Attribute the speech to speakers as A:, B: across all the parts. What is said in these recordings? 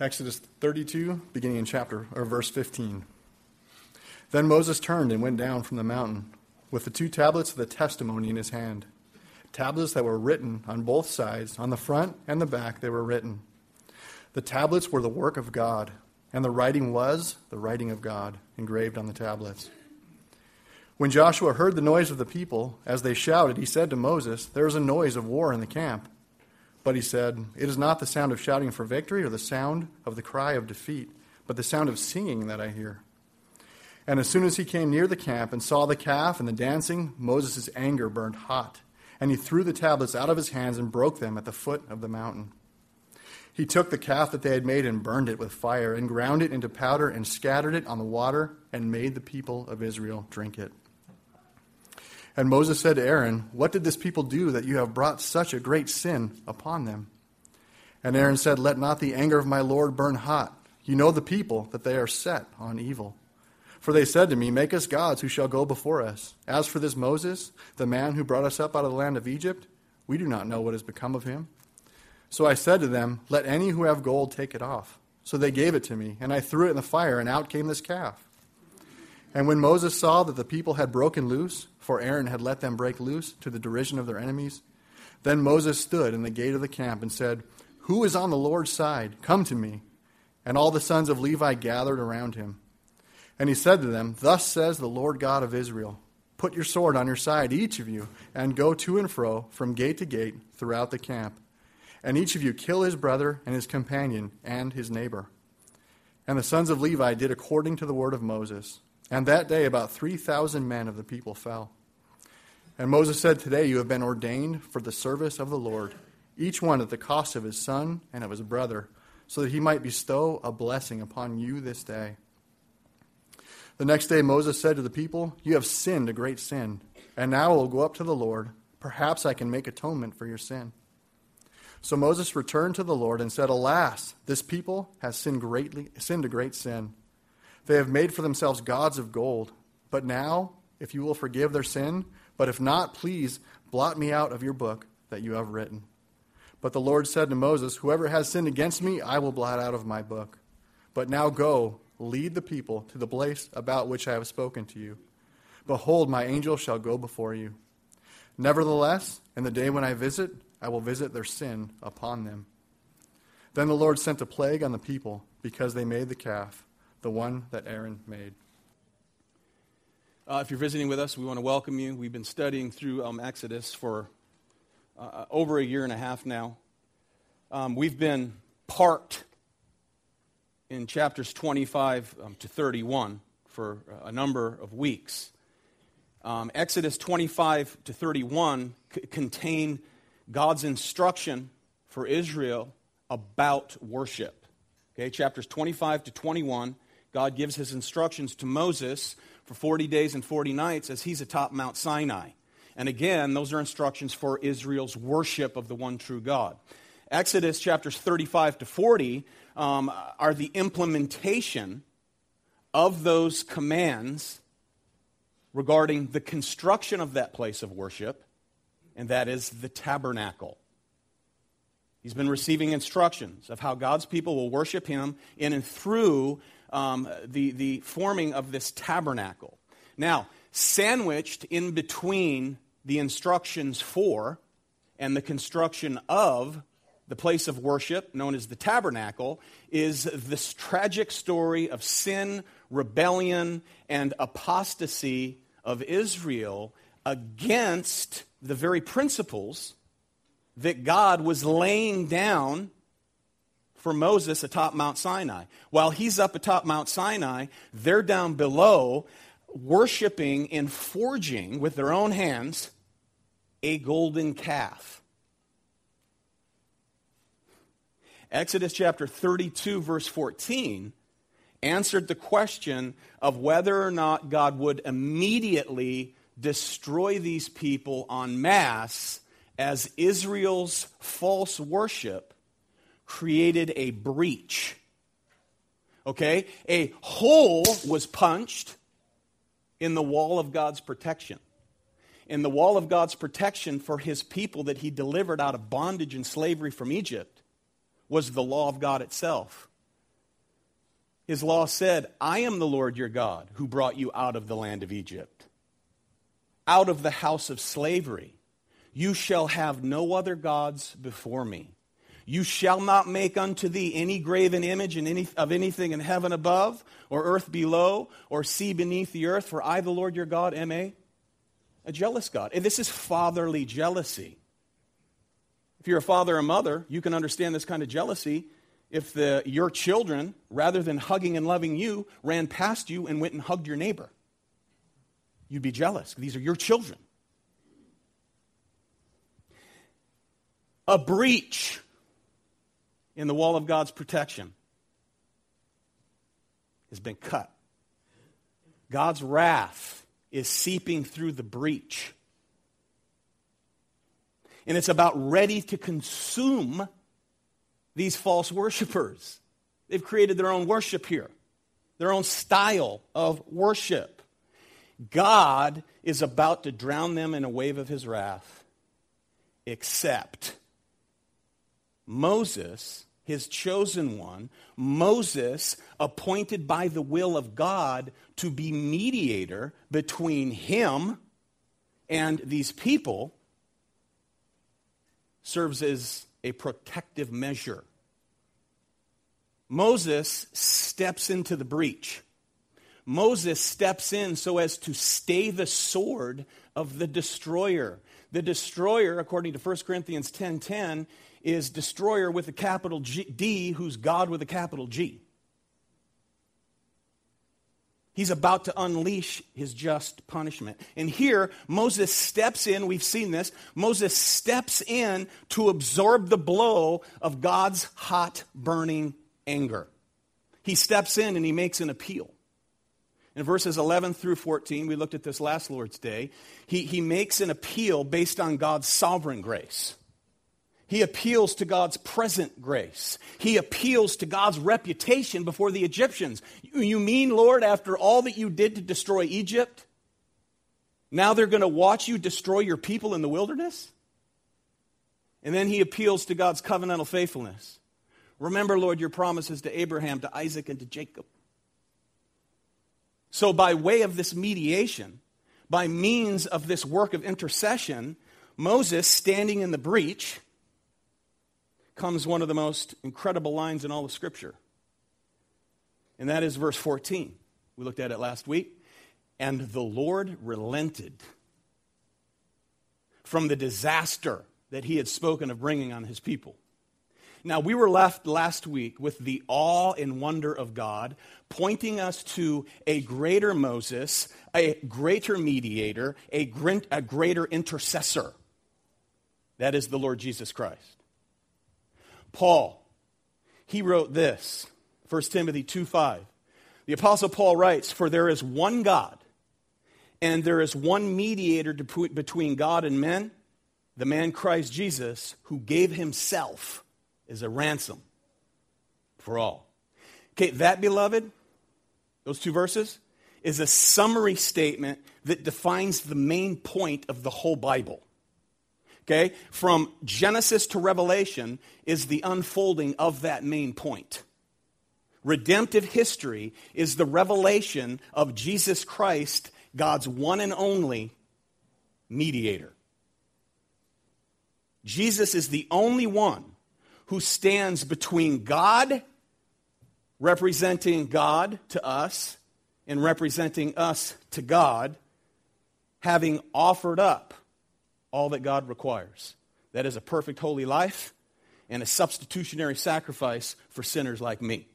A: Exodus 32, beginning in chapter or verse 15. Then Moses turned and went down from the mountain with the two tablets of the testimony in his hand. Tablets that were written on both sides, on the front and the back, they were written. The tablets were the work of God, and the writing was the writing of God, engraved on the tablets. When Joshua heard the noise of the people, as they shouted, he said to Moses, There is a noise of war in the camp. But he said, It is not the sound of shouting for victory or the sound of the cry of defeat, but the sound of singing that I hear. And as soon as he came near the camp and saw the calf and the dancing, Moses' anger burned hot, and he threw the tablets out of his hands and broke them at the foot of the mountain. He took the calf that they had made and burned it with fire, and ground it into powder, and scattered it on the water, and made the people of Israel drink it. And Moses said to Aaron, What did this people do that you have brought such a great sin upon them? And Aaron said, Let not the anger of my Lord burn hot. You know the people, that they are set on evil. For they said to me, Make us gods who shall go before us. As for this Moses, the man who brought us up out of the land of Egypt, we do not know what has become of him. So I said to them, Let any who have gold take it off. So they gave it to me, and I threw it in the fire, and out came this calf. And when Moses saw that the people had broken loose, for Aaron had let them break loose to the derision of their enemies, then Moses stood in the gate of the camp and said, Who is on the Lord's side? Come to me. And all the sons of Levi gathered around him. And he said to them, Thus says the Lord God of Israel Put your sword on your side, each of you, and go to and fro from gate to gate throughout the camp and each of you kill his brother and his companion and his neighbor. And the sons of Levi did according to the word of Moses. And that day about 3,000 men of the people fell. And Moses said, Today you have been ordained for the service of the Lord, each one at the cost of his son and of his brother, so that he might bestow a blessing upon you this day. The next day Moses said to the people, You have sinned a great sin, and now I will go up to the Lord. Perhaps I can make atonement for your sin. So Moses returned to the Lord and said, Alas, this people has sinned greatly, sinned a great sin. They have made for themselves gods of gold. But now, if you will forgive their sin, but if not, please blot me out of your book that you have written. But the Lord said to Moses, Whoever has sinned against me, I will blot out of my book. But now go, lead the people to the place about which I have spoken to you. Behold, my angel shall go before you. Nevertheless, in the day when I visit, I will visit their sin upon them. Then the Lord sent a plague on the people because they made the calf, the one that Aaron made.
B: Uh, if you're visiting with us, we want to welcome you. We've been studying through um, Exodus for uh, over a year and a half now. Um, we've been parked in chapters 25 um, to 31 for a number of weeks. Um, Exodus 25 to 31 c- contain God's instruction for Israel about worship. Okay, chapters 25 to 21, God gives his instructions to Moses for 40 days and 40 nights as he's atop Mount Sinai. And again, those are instructions for Israel's worship of the one true God. Exodus chapters 35 to 40 um, are the implementation of those commands regarding the construction of that place of worship and that is the tabernacle. He's been receiving instructions of how God's people will worship him in and through um, the, the forming of this tabernacle. Now, sandwiched in between the instructions for and the construction of the place of worship, known as the tabernacle, is this tragic story of sin, rebellion, and apostasy of Israel against the very principles that God was laying down for Moses atop Mount Sinai. While he's up atop Mount Sinai, they're down below worshiping and forging with their own hands a golden calf. Exodus chapter 32, verse 14, answered the question of whether or not God would immediately destroy these people en masse as Israel's false worship created a breach. Okay? A hole was punched in the wall of God's protection. In the wall of God's protection for his people that he delivered out of bondage and slavery from Egypt was the law of God itself. His law said, I am the Lord your God who brought you out of the land of Egypt, out of the house of slavery. You shall have no other gods before me. You shall not make unto thee any graven image any, of anything in heaven above, or earth below, or sea beneath the earth, for I, the Lord your God, am a, a jealous God. And this is fatherly jealousy. If you're a father or mother, you can understand this kind of jealousy if the, your children, rather than hugging and loving you, ran past you and went and hugged your neighbor. You'd be jealous. These are your children. A breach in the wall of God's protection has been cut. God's wrath is seeping through the breach. And it's about ready to consume these false worshipers. They've created their own worship here, their own style of worship. God is about to drown them in a wave of his wrath, except Moses, his chosen one, Moses, appointed by the will of God to be mediator between him and these people, serves as a protective measure. Moses steps into the breach. Moses steps in so as to stay the sword of the destroyer. The destroyer, according to 1 Corinthians 10:10, 10, 10, is destroyer with a capital G, D, who's God with a capital G. He's about to unleash his just punishment. And here, Moses steps in. We've seen this. Moses steps in to absorb the blow of God's hot, burning anger. He steps in and he makes an appeal. In verses 11 through 14, we looked at this last Lord's Day, he, he makes an appeal based on God's sovereign grace. He appeals to God's present grace. He appeals to God's reputation before the Egyptians. You mean, Lord, after all that you did to destroy Egypt, now they're going to watch you destroy your people in the wilderness? And then he appeals to God's covenantal faithfulness. Remember, Lord, your promises to Abraham, to Isaac, and to Jacob. So, by way of this mediation, by means of this work of intercession, Moses, standing in the breach, comes one of the most incredible lines in all of Scripture. And that is verse 14. We looked at it last week. And the Lord relented from the disaster that he had spoken of bringing on his people. Now, we were left last week with the awe and wonder of God, pointing us to a greater Moses, a greater mediator, a, greater intercessor. That is the Lord Jesus Christ. Paul, he wrote this, 1 Timothy 2 5. The Apostle Paul writes, For there is one God, and there is one mediator between God and men, the man Christ Jesus, who gave himself as a ransom for all. Okay, that, beloved, those two verses, is a summary statement that defines the main point of the whole Bible. Okay, from Genesis to Revelation is the unfolding of that main point. Redemptive history is the revelation of Jesus Christ, God's one and only mediator. Jesus is the only one who stands between God, representing God to us, and representing us to God, having offered up all that God requires. That is a perfect holy life and a substitutionary sacrifice for sinners like me.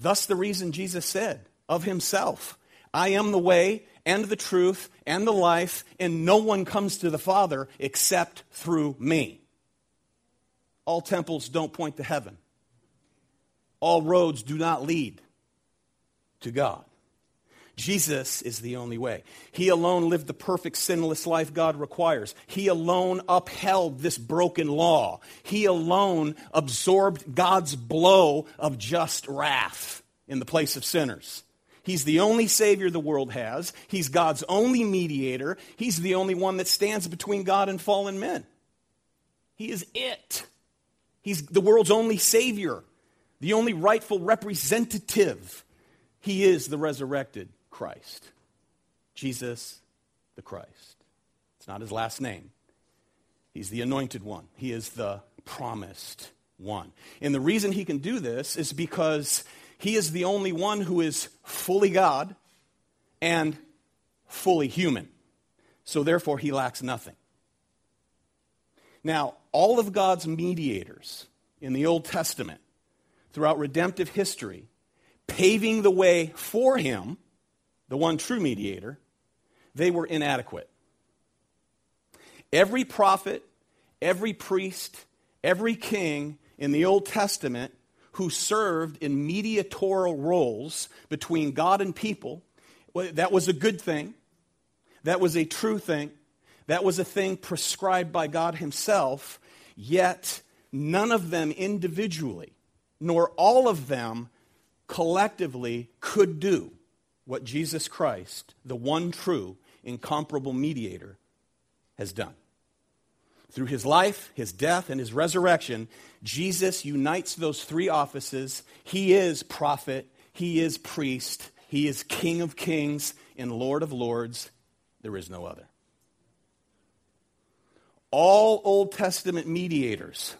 B: Thus, the reason Jesus said of himself, I am the way and the truth and the life, and no one comes to the Father except through me. All temples don't point to heaven. All roads do not lead to God. Jesus is the only way. He alone lived the perfect sinless life God requires. He alone upheld this broken law. He alone absorbed God's blow of just wrath in the place of sinners. He's the only Savior the world has. He's God's only mediator. He's the only one that stands between God and fallen men. He is it. He's the world's only Savior. the only rightful representative. He is the resurrected Christ. Jesus the Christ. It's not his last name. He's the anointed one. He is the promised one. And the reason he can do this is because he is the only one who is fully God and fully human. So therefore, he lacks nothing. Now, all of God's mediators in the Old Testament, throughout redemptive history, paving the way for him, the one true mediator, they were inadequate. Every prophet, every priest, every king in the Old Testament who served in mediatorial roles between God and people, that was a good thing. That was a true thing. That was a thing prescribed by God Himself, yet none of them individually, nor all of them collectively, could do what Jesus Christ, the one true, incomparable mediator, has done. Through his life, his death, and his resurrection, Jesus unites those three offices. He is prophet, he is priest, he is King of kings and Lord of lords. There is no other. All Old Testament mediators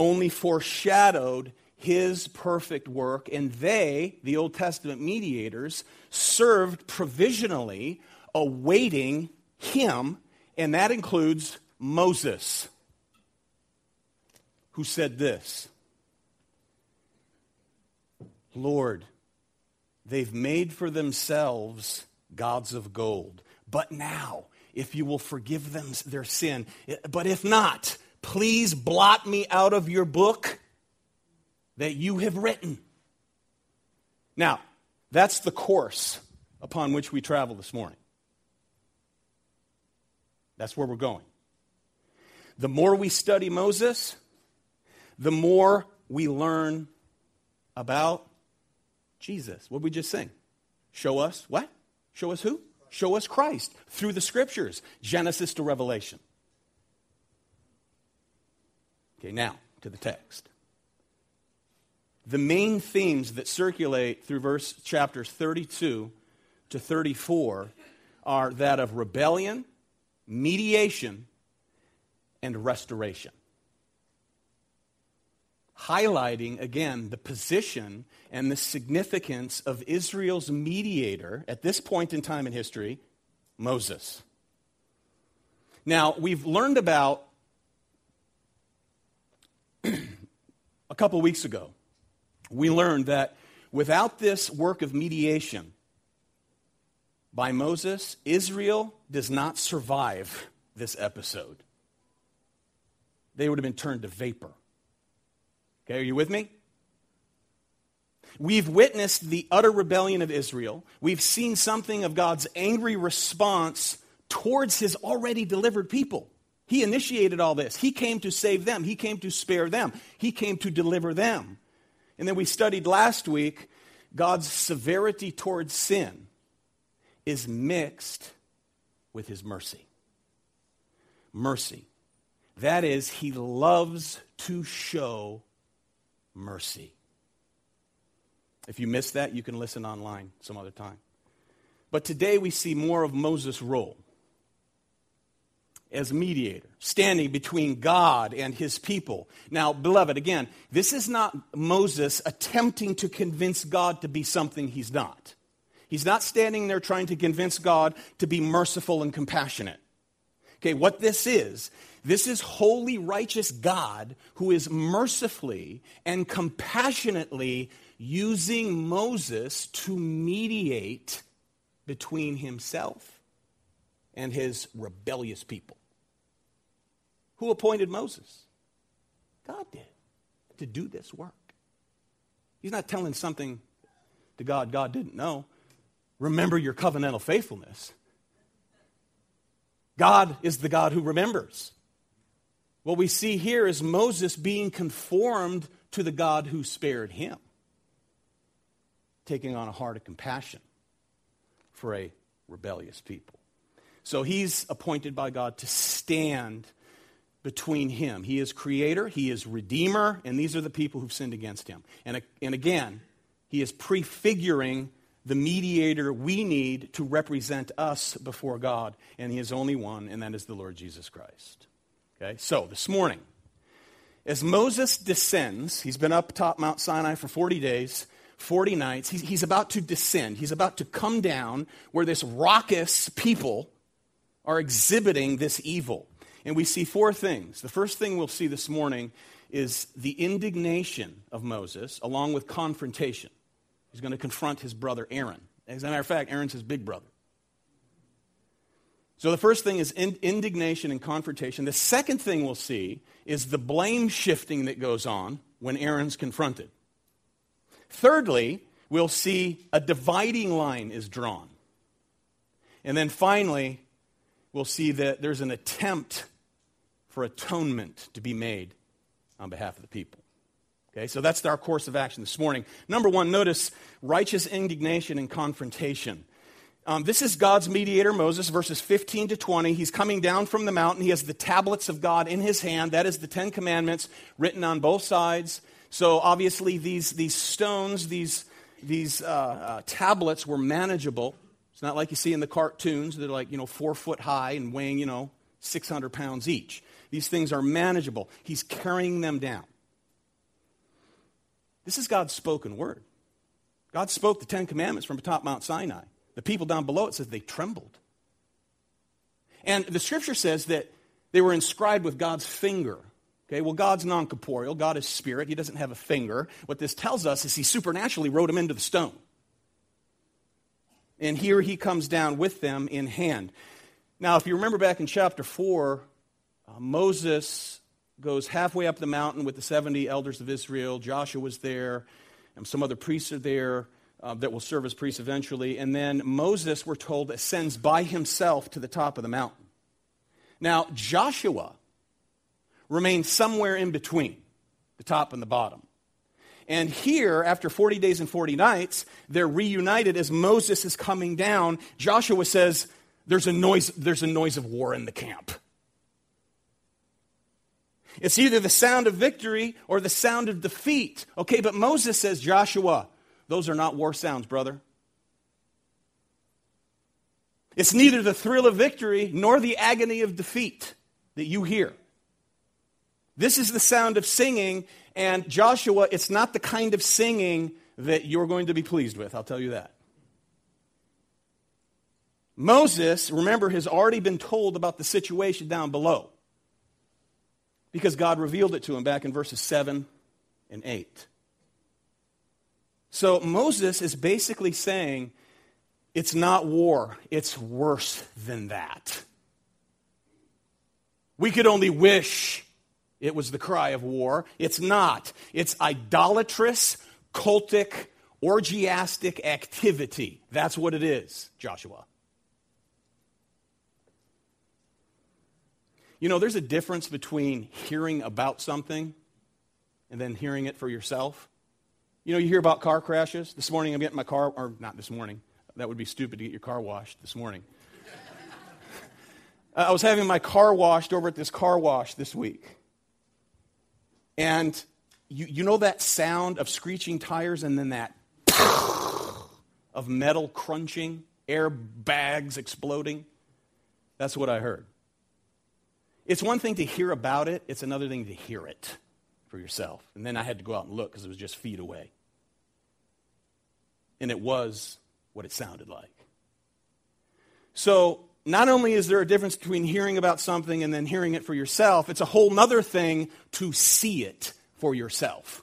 B: only foreshadowed his perfect work, and they, the Old Testament mediators, served provisionally, awaiting him, and that includes Moses, who said this Lord, they've made for themselves gods of gold. But now, if you will forgive them their sin, but if not, please blot me out of your book that you have written. Now, that's the course upon which we travel this morning. That's where we're going. The more we study Moses, the more we learn about Jesus. What we just sing? Show us what? Show us who? Show us Christ through the scriptures, Genesis to Revelation. Okay, now to the text. The main themes that circulate through verse chapters 32 to 34 are that of rebellion, mediation, and restoration. Highlighting again the position and the significance of Israel's mediator at this point in time in history, Moses. Now, we've learned about a couple weeks ago, we learned that without this work of mediation by Moses, Israel does not survive this episode they would have been turned to vapor. Okay, are you with me? We've witnessed the utter rebellion of Israel. We've seen something of God's angry response towards his already delivered people. He initiated all this. He came to save them, He came to spare them, He came to deliver them. And then we studied last week God's severity towards sin is mixed with His mercy. Mercy. That is, he loves to show mercy. If you missed that, you can listen online some other time. But today we see more of Moses' role as mediator, standing between God and his people. Now, beloved, again, this is not Moses attempting to convince God to be something he's not. He's not standing there trying to convince God to be merciful and compassionate. Okay, what this is, this is holy, righteous God who is mercifully and compassionately using Moses to mediate between himself and his rebellious people. Who appointed Moses? God did to do this work. He's not telling something to God God didn't know. Remember your covenantal faithfulness. God is the God who remembers. What we see here is Moses being conformed to the God who spared him, taking on a heart of compassion for a rebellious people. So he's appointed by God to stand between him. He is creator, he is redeemer, and these are the people who've sinned against him. And, and again, he is prefiguring the mediator we need to represent us before God, and he is only one, and that is the Lord Jesus Christ. Okay, so this morning, as Moses descends, he's been up top Mount Sinai for 40 days, 40 nights. He's, he's about to descend. He's about to come down where this raucous people are exhibiting this evil. And we see four things. The first thing we'll see this morning is the indignation of Moses along with confrontation. He's going to confront his brother Aaron. As a matter of fact, Aaron's his big brother. So the first thing is in- indignation and confrontation. The second thing we'll see is the blame shifting that goes on when Aaron's confronted. Thirdly, we'll see a dividing line is drawn. And then finally, we'll see that there's an attempt for atonement to be made on behalf of the people. Okay, so that's our course of action this morning. Number one, notice righteous indignation and confrontation. Um, this is God's mediator, Moses, verses 15 to 20. He's coming down from the mountain. He has the tablets of God in his hand. That is the Ten Commandments written on both sides. So obviously, these, these stones, these, these uh, uh, tablets were manageable. It's not like you see in the cartoons. They're like, you know, four foot high and weighing, you know, 600 pounds each. These things are manageable. He's carrying them down. This is God's spoken word. God spoke the Ten Commandments from atop Mount Sinai. The people down below, it says they trembled. And the scripture says that they were inscribed with God's finger. Okay, well, God's non corporeal. God is spirit. He doesn't have a finger. What this tells us is he supernaturally wrote them into the stone. And here he comes down with them in hand. Now, if you remember back in chapter 4, uh, Moses goes halfway up the mountain with the 70 elders of Israel. Joshua was there, and some other priests are there uh, that will serve as priests eventually. And then Moses, we're told, ascends by himself to the top of the mountain. Now, Joshua remains somewhere in between the top and the bottom. And here, after 40 days and 40 nights, they're reunited as Moses is coming down. Joshua says, There's a noise, there's a noise of war in the camp. It's either the sound of victory or the sound of defeat. Okay, but Moses says, Joshua, those are not war sounds, brother. It's neither the thrill of victory nor the agony of defeat that you hear. This is the sound of singing, and Joshua, it's not the kind of singing that you're going to be pleased with, I'll tell you that. Moses, remember, has already been told about the situation down below because God revealed it to him back in verses 7 and 8. So Moses is basically saying it's not war, it's worse than that. We could only wish it was the cry of war. It's not. It's idolatrous, cultic, orgiastic activity. That's what it is, Joshua. You know, there's a difference between hearing about something and then hearing it for yourself. You know, you hear about car crashes. This morning I'm getting my car, or not this morning. That would be stupid to get your car washed this morning. Uh, I was having my car washed over at this car wash this week. And you, you know that sound of screeching tires and then that of metal crunching, airbags exploding? That's what I heard. It's one thing to hear about it, it's another thing to hear it for yourself. And then I had to go out and look because it was just feet away. And it was what it sounded like. So, not only is there a difference between hearing about something and then hearing it for yourself, it's a whole other thing to see it for yourself.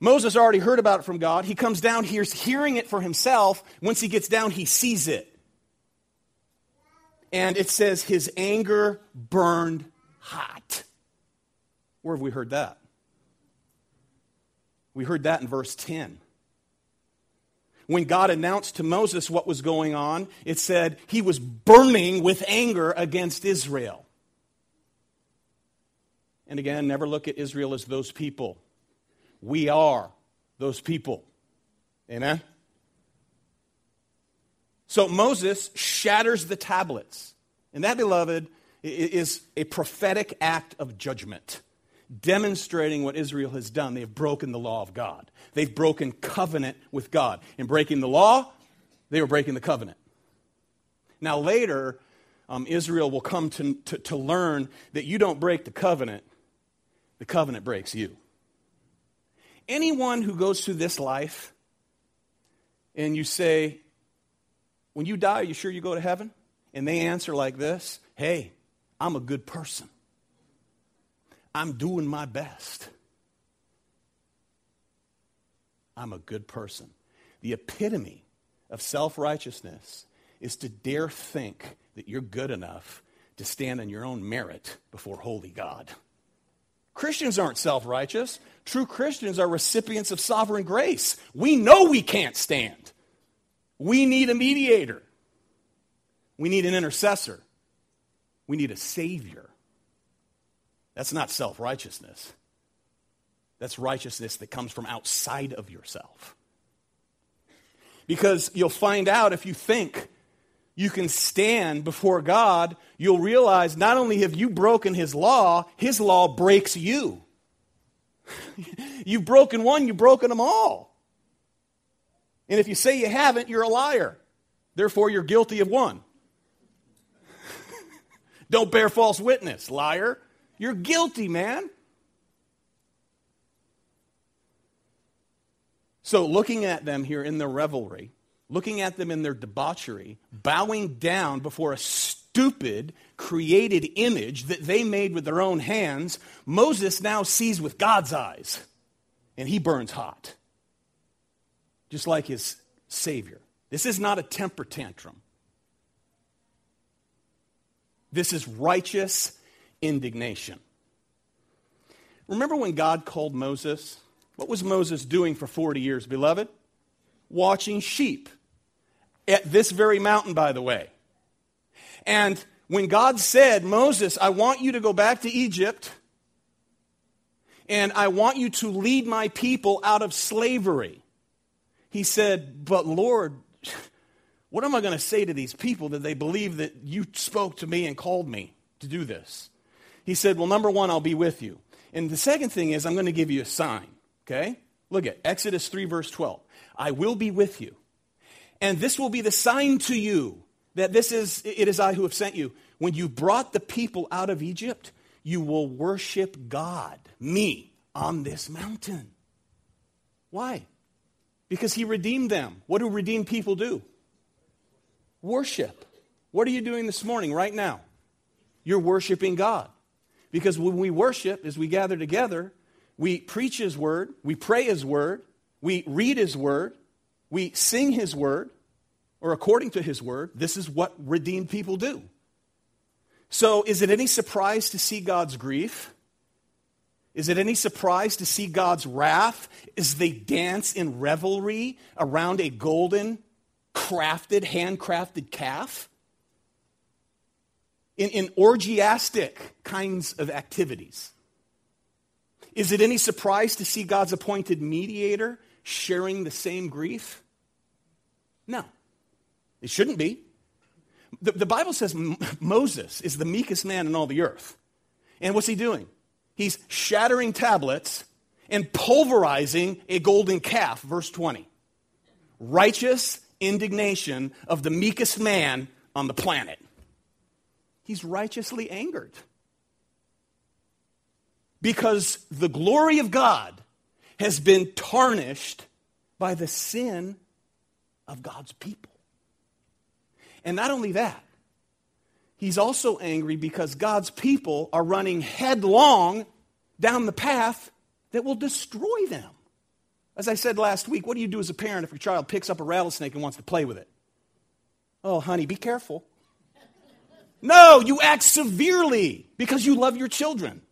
B: Moses already heard about it from God. He comes down, he's hearing it for himself. Once he gets down, he sees it. And it says his anger burned hot. Where have we heard that? We heard that in verse 10. When God announced to Moses what was going on, it said he was burning with anger against Israel. And again, never look at Israel as those people. We are those people. Amen? So Moses shatters the tablets. And that, beloved, is a prophetic act of judgment, demonstrating what Israel has done. They have broken the law of God, they've broken covenant with God. In breaking the law, they were breaking the covenant. Now, later, um, Israel will come to, to, to learn that you don't break the covenant, the covenant breaks you. Anyone who goes through this life and you say, when you die, are you sure you go to heaven? And they answer like this Hey, I'm a good person. I'm doing my best. I'm a good person. The epitome of self righteousness is to dare think that you're good enough to stand on your own merit before holy God. Christians aren't self righteous. True Christians are recipients of sovereign grace. We know we can't stand. We need a mediator. We need an intercessor. We need a savior. That's not self righteousness. That's righteousness that comes from outside of yourself. Because you'll find out if you think you can stand before God, you'll realize not only have you broken His law, His law breaks you. you've broken one, you've broken them all. And if you say you haven't, you're a liar. Therefore, you're guilty of one. Don't bear false witness, liar. You're guilty, man. So, looking at them here in their revelry, looking at them in their debauchery, bowing down before a stupid created image that they made with their own hands, Moses now sees with God's eyes, and he burns hot, just like his Savior. This is not a temper tantrum. This is righteous indignation. Remember when God called Moses? What was Moses doing for 40 years, beloved? Watching sheep. At this very mountain, by the way. And when God said, Moses, I want you to go back to Egypt and I want you to lead my people out of slavery, he said, But Lord, what am I going to say to these people that they believe that you spoke to me and called me to do this? He said, Well, number one, I'll be with you. And the second thing is, I'm going to give you a sign. Okay? Look at Exodus 3, verse 12. I will be with you. And this will be the sign to you that this is, it is I who have sent you. When you brought the people out of Egypt, you will worship God, me, on this mountain. Why? Because he redeemed them. What do redeemed people do? Worship. What are you doing this morning, right now? You're worshiping God. Because when we worship, as we gather together, we preach His word, we pray His word, we read His word, we sing His word, or according to His word. This is what redeemed people do. So, is it any surprise to see God's grief? Is it any surprise to see God's wrath as they dance in revelry around a golden, crafted, handcrafted calf? In, in orgiastic kinds of activities. Is it any surprise to see God's appointed mediator sharing the same grief? No, it shouldn't be. The, the Bible says Moses is the meekest man in all the earth. And what's he doing? He's shattering tablets and pulverizing a golden calf, verse 20. Righteous indignation of the meekest man on the planet. He's righteously angered because the glory of God has been tarnished by the sin of God's people. And not only that, he's also angry because God's people are running headlong down the path that will destroy them. As I said last week, what do you do as a parent if your child picks up a rattlesnake and wants to play with it? Oh, honey, be careful. No, you act severely because you love your children.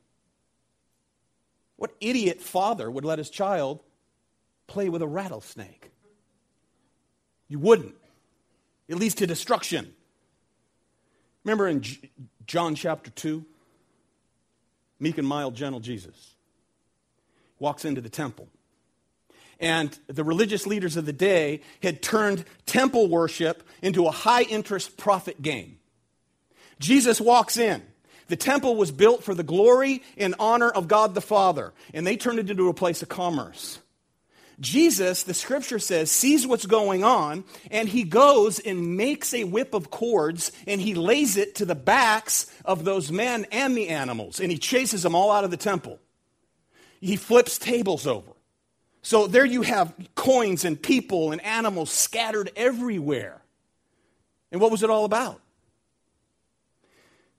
B: What idiot father would let his child play with a rattlesnake? You wouldn't. It leads to destruction. Remember in John chapter 2? Meek and mild, gentle Jesus walks into the temple. And the religious leaders of the day had turned temple worship into a high interest profit game. Jesus walks in The temple was built for the glory and honor of God the Father, and they turned it into a place of commerce. Jesus, the scripture says, sees what's going on, and he goes and makes a whip of cords, and he lays it to the backs of those men and the animals, and he chases them all out of the temple. He flips tables over. So there you have coins and people and animals scattered everywhere. And what was it all about?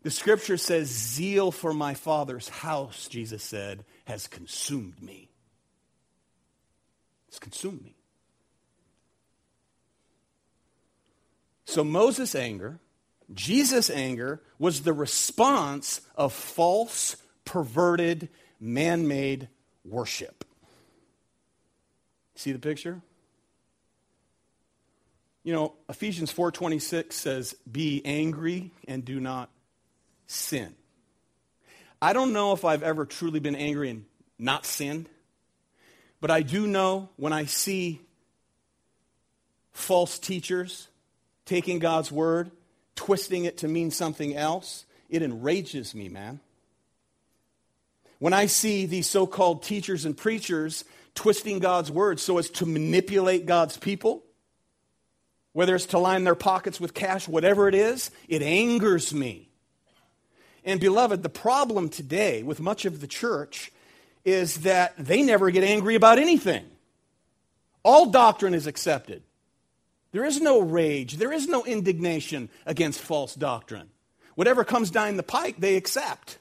B: The scripture says, Zeal for my Father's house, Jesus said, has consumed me. It's consumed me. So Moses' anger, Jesus' anger, was the response of false, perverted, man made worship. See the picture? You know, Ephesians 4:26 says, "Be angry and do not sin." I don't know if I've ever truly been angry and not sinned, but I do know when I see false teachers taking God's word, twisting it to mean something else, it enrages me, man. When I see these so called teachers and preachers twisting God's word so as to manipulate God's people, whether it's to line their pockets with cash, whatever it is, it angers me. And beloved, the problem today with much of the church is that they never get angry about anything. All doctrine is accepted. There is no rage, there is no indignation against false doctrine. Whatever comes down the pike, they accept.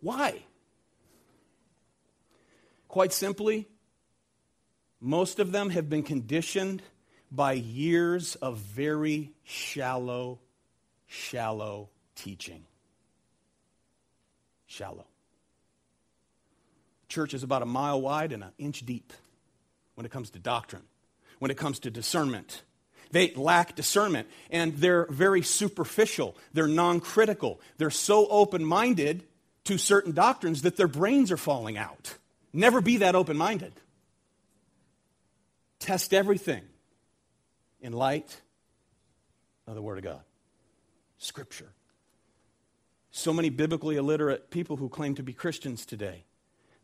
B: Why? Quite simply, most of them have been conditioned by years of very shallow, shallow teaching. Shallow. Church is about a mile wide and an inch deep when it comes to doctrine, when it comes to discernment. They lack discernment and they're very superficial. They're non critical. They're so open minded to certain doctrines that their brains are falling out. Never be that open minded. Test everything in light of the Word of God, Scripture. So many biblically illiterate people who claim to be Christians today,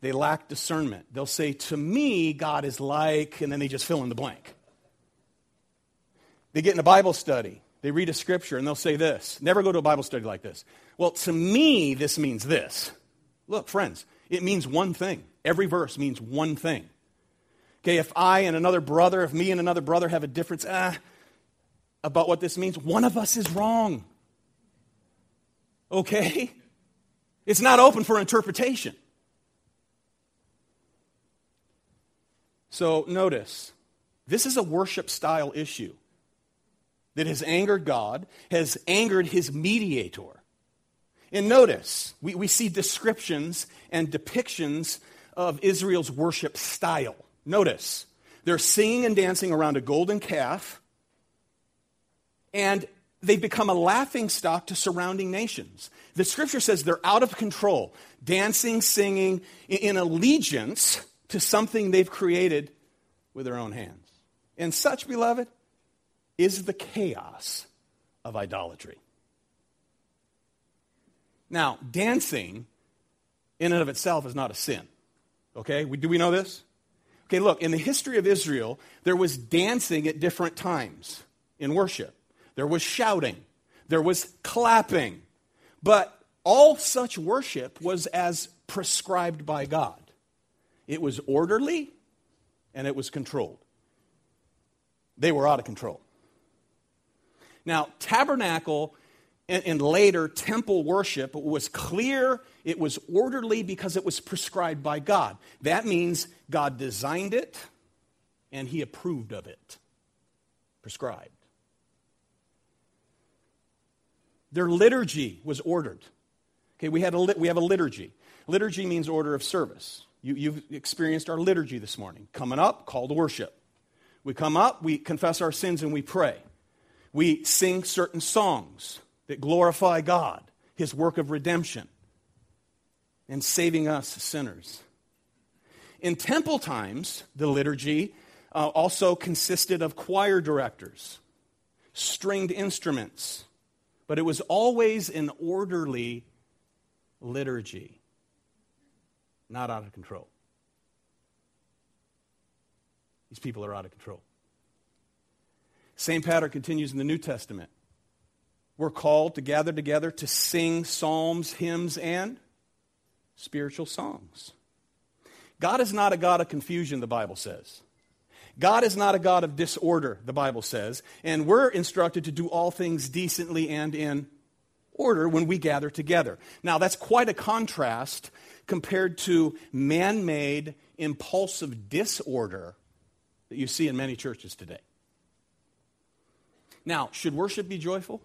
B: they lack discernment. They'll say, To me, God is like, and then they just fill in the blank. They get in a Bible study, they read a scripture, and they'll say this. Never go to a Bible study like this. Well, to me, this means this. Look, friends, it means one thing. Every verse means one thing. Okay, if I and another brother, if me and another brother have a difference ah, about what this means, one of us is wrong. Okay? It's not open for interpretation. So notice, this is a worship style issue that has angered God, has angered his mediator. And notice, we, we see descriptions and depictions of Israel's worship style. Notice, they're singing and dancing around a golden calf, and they've become a laughing stock to surrounding nations. The scripture says they're out of control, dancing, singing in allegiance to something they've created with their own hands. And such, beloved, is the chaos of idolatry. Now, dancing in and of itself is not a sin. Okay? Do we know this? Okay, look, in the history of Israel, there was dancing at different times in worship. There was shouting, there was clapping. But all such worship was as prescribed by God. It was orderly and it was controlled. They were out of control. Now, tabernacle and, and later temple worship was clear, it was orderly because it was prescribed by God. That means God designed it and he approved of it. Prescribed. Their liturgy was ordered. Okay, we, had a, we have a liturgy. Liturgy means order of service. You, you've experienced our liturgy this morning. Coming up, call to worship. We come up, we confess our sins, and we pray. We sing certain songs that glorify God, his work of redemption, and saving us sinners. In temple times, the liturgy uh, also consisted of choir directors, stringed instruments, but it was always an orderly liturgy, not out of control. These people are out of control. Same pattern continues in the New Testament. We're called to gather together to sing psalms, hymns, and spiritual songs. God is not a God of confusion, the Bible says. God is not a God of disorder, the Bible says. And we're instructed to do all things decently and in order when we gather together. Now, that's quite a contrast compared to man made, impulsive disorder that you see in many churches today. Now, should worship be joyful?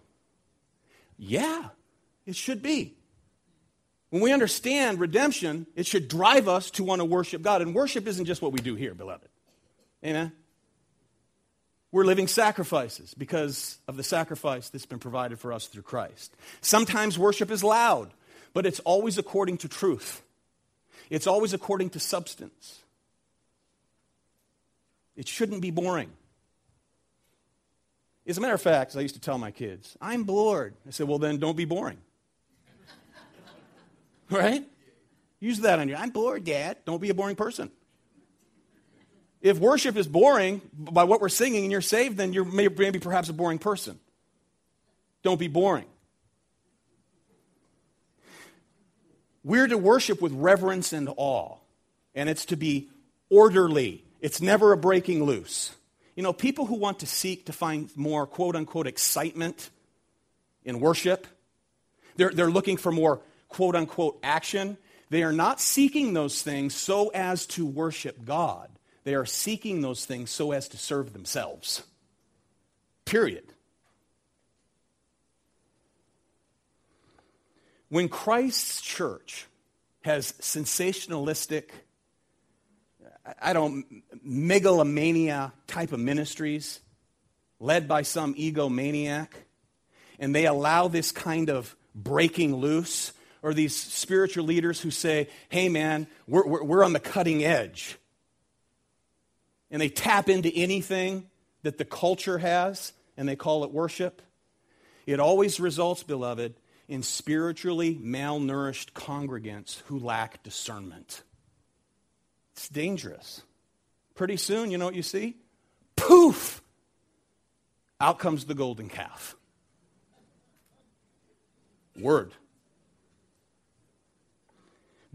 B: Yeah, it should be. When we understand redemption, it should drive us to want to worship God. And worship isn't just what we do here, beloved. Amen? We're living sacrifices because of the sacrifice that's been provided for us through Christ. Sometimes worship is loud, but it's always according to truth, it's always according to substance. It shouldn't be boring. As a matter of fact, I used to tell my kids, I'm bored. I said, well, then don't be boring. right? Use that on you. I'm bored, Dad. Don't be a boring person. If worship is boring by what we're singing and you're saved, then you're maybe perhaps a boring person. Don't be boring. We're to worship with reverence and awe, and it's to be orderly. It's never a breaking loose. You know, people who want to seek to find more quote unquote excitement in worship, they're, they're looking for more quote unquote action. They are not seeking those things so as to worship God. They are seeking those things so as to serve themselves. Period. When Christ's church has sensationalistic, I don't, megalomania type of ministries led by some egomaniac, and they allow this kind of breaking loose, or these spiritual leaders who say, hey man, we're, we're, we're on the cutting edge and they tap into anything that the culture has and they call it worship, it always results, beloved, in spiritually malnourished congregants who lack discernment. It's dangerous. Pretty soon, you know what you see? Poof! Out comes the golden calf. Word.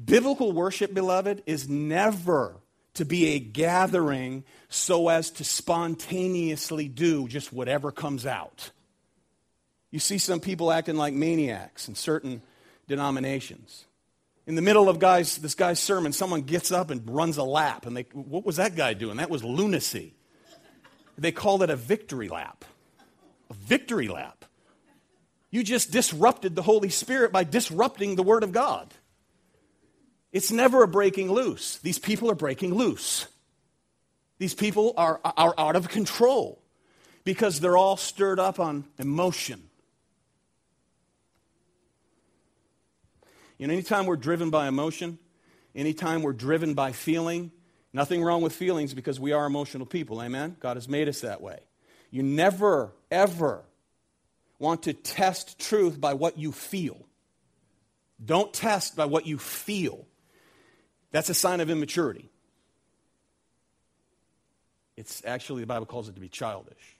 B: Biblical worship, beloved, is never to be a gathering so as to spontaneously do just whatever comes out. You see some people acting like maniacs in certain denominations. In the middle of guys, this guy's sermon, someone gets up and runs a lap. And they, what was that guy doing? That was lunacy. They called it a victory lap. A victory lap. You just disrupted the Holy Spirit by disrupting the Word of God. It's never a breaking loose. These people are breaking loose. These people are, are out of control because they're all stirred up on emotion. You know, anytime we're driven by emotion, anytime we're driven by feeling, nothing wrong with feelings because we are emotional people. Amen? God has made us that way. You never, ever want to test truth by what you feel. Don't test by what you feel. That's a sign of immaturity. It's actually, the Bible calls it to be childish.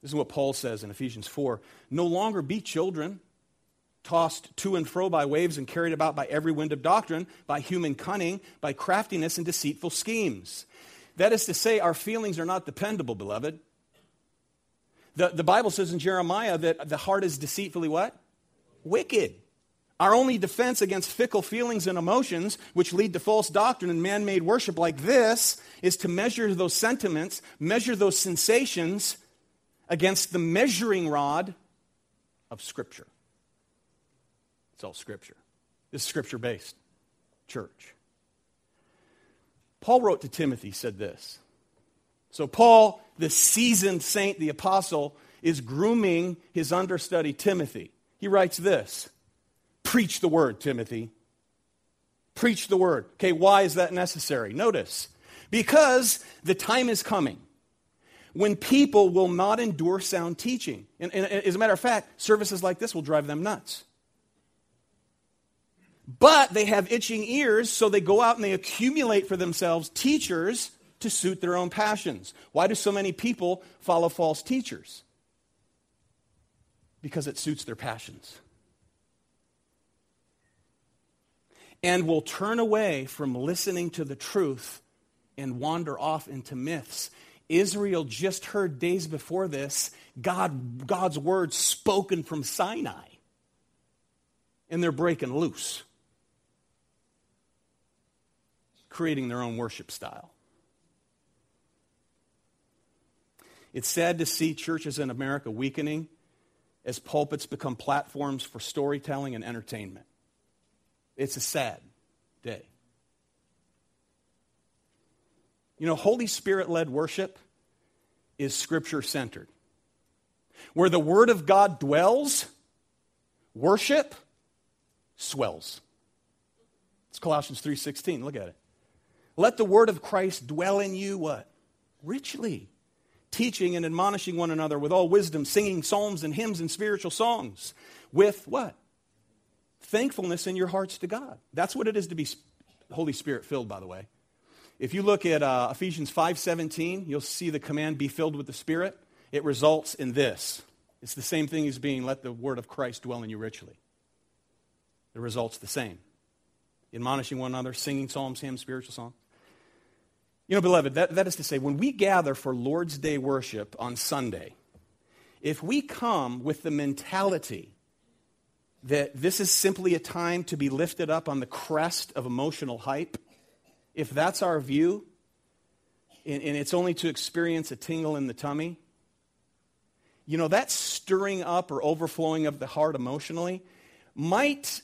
B: This is what Paul says in Ephesians 4 No longer be children, tossed to and fro by waves and carried about by every wind of doctrine, by human cunning, by craftiness and deceitful schemes. That is to say, our feelings are not dependable, beloved. The, the Bible says in Jeremiah that the heart is deceitfully what? Wicked. Our only defense against fickle feelings and emotions, which lead to false doctrine and man made worship like this, is to measure those sentiments, measure those sensations against the measuring rod of Scripture. It's all Scripture. This is Scripture based church. Paul wrote to Timothy, said this. So, Paul, the seasoned saint, the apostle, is grooming his understudy, Timothy. He writes this Preach the word, Timothy. Preach the word. Okay, why is that necessary? Notice, because the time is coming when people will not endure sound teaching. And, and, as a matter of fact, services like this will drive them nuts. But they have itching ears, so they go out and they accumulate for themselves teachers to suit their own passions. Why do so many people follow false teachers? Because it suits their passions. And will turn away from listening to the truth and wander off into myths. Israel just heard days before this God, God's word spoken from Sinai. And they're breaking loose, creating their own worship style. It's sad to see churches in America weakening as pulpits become platforms for storytelling and entertainment. It's a sad day. You know, Holy Spirit led worship is scripture centered. Where the Word of God dwells, worship swells. It's Colossians 3:16. Look at it. Let the word of Christ dwell in you what? Richly. Teaching and admonishing one another with all wisdom, singing psalms and hymns and spiritual songs with what? Thankfulness in your hearts to God. That's what it is to be Holy Spirit filled, by the way. If you look at uh, Ephesians 5:17, you'll see the command be filled with the Spirit. It results in this. It's the same thing as being let the word of Christ dwell in you richly. The result's the same. Admonishing one another, singing psalms, hymns, spiritual songs. You know, beloved, that, that is to say, when we gather for Lord's Day worship on Sunday, if we come with the mentality that this is simply a time to be lifted up on the crest of emotional hype, if that's our view, and, and it's only to experience a tingle in the tummy, you know, that stirring up or overflowing of the heart emotionally might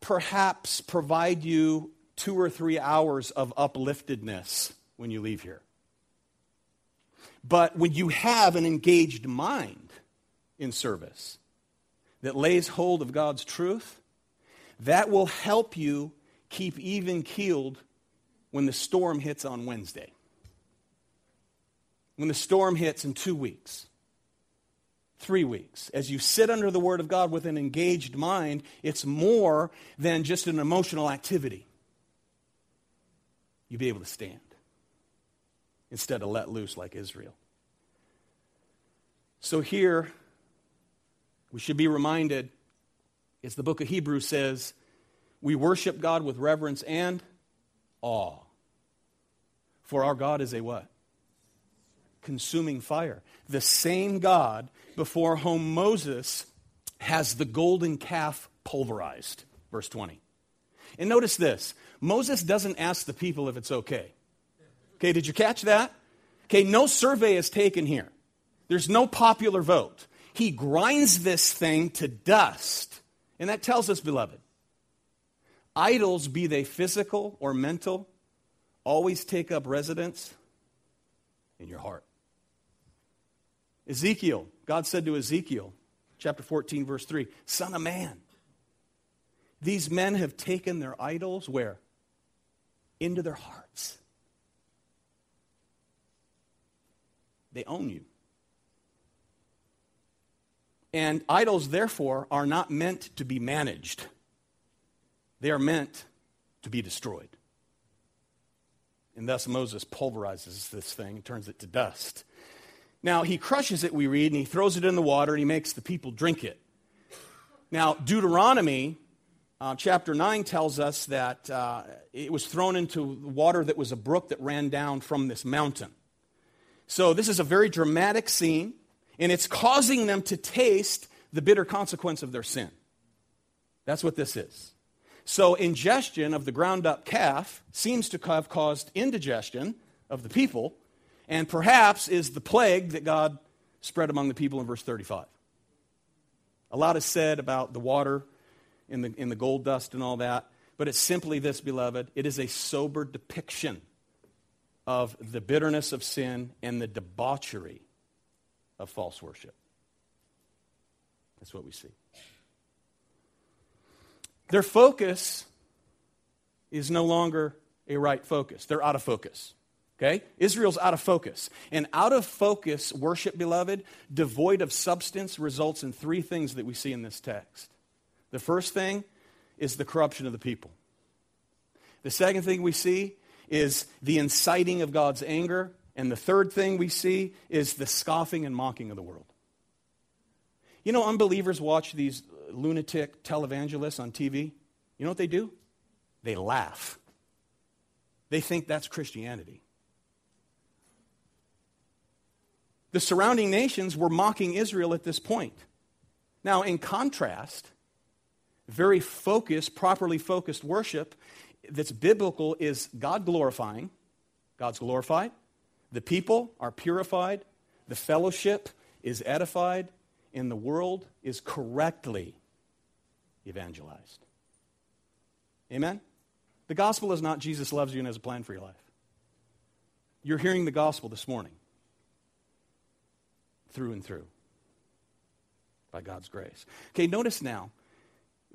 B: perhaps provide you two or three hours of upliftedness when you leave here. But when you have an engaged mind in service that lays hold of God's truth, that will help you keep even keeled when the storm hits on Wednesday. When the storm hits in two weeks, three weeks. As you sit under the Word of God with an engaged mind, it's more than just an emotional activity. You'll be able to stand instead of let loose like Israel. So here, we should be reminded, as the book of Hebrews says, we worship God with reverence and awe. For our God is a what? Consuming fire. The same God before whom Moses has the golden calf pulverized. Verse 20. And notice this Moses doesn't ask the people if it's okay. Okay, did you catch that? Okay, no survey is taken here. There's no popular vote. He grinds this thing to dust. And that tells us, beloved, idols, be they physical or mental, always take up residence in your heart. Ezekiel, God said to Ezekiel, chapter 14, verse 3, Son of man, these men have taken their idols where? Into their hearts. They own you. And idols, therefore, are not meant to be managed, they are meant to be destroyed. And thus Moses pulverizes this thing and turns it to dust. Now, he crushes it, we read, and he throws it in the water and he makes the people drink it. Now, Deuteronomy uh, chapter 9 tells us that uh, it was thrown into water that was a brook that ran down from this mountain. So, this is a very dramatic scene, and it's causing them to taste the bitter consequence of their sin. That's what this is. So, ingestion of the ground up calf seems to have caused indigestion of the people, and perhaps is the plague that God spread among the people in verse 35. A lot is said about the water in the, in the gold dust and all that, but it's simply this, beloved it is a sober depiction of the bitterness of sin and the debauchery of false worship. That's what we see. Their focus is no longer a right focus. They're out of focus. Okay? Israel's out of focus. And out of focus worship, beloved, devoid of substance, results in three things that we see in this text. The first thing is the corruption of the people. The second thing we see is the inciting of God's anger. And the third thing we see is the scoffing and mocking of the world. You know, unbelievers watch these lunatic televangelists on TV. You know what they do? They laugh. They think that's Christianity. The surrounding nations were mocking Israel at this point. Now, in contrast, very focused, properly focused worship that's biblical is God glorifying. God's glorified. The people are purified. The fellowship is edified. And the world is correctly evangelized. Amen? The gospel is not Jesus loves you and has a plan for your life. You're hearing the gospel this morning through and through by God's grace. Okay, notice now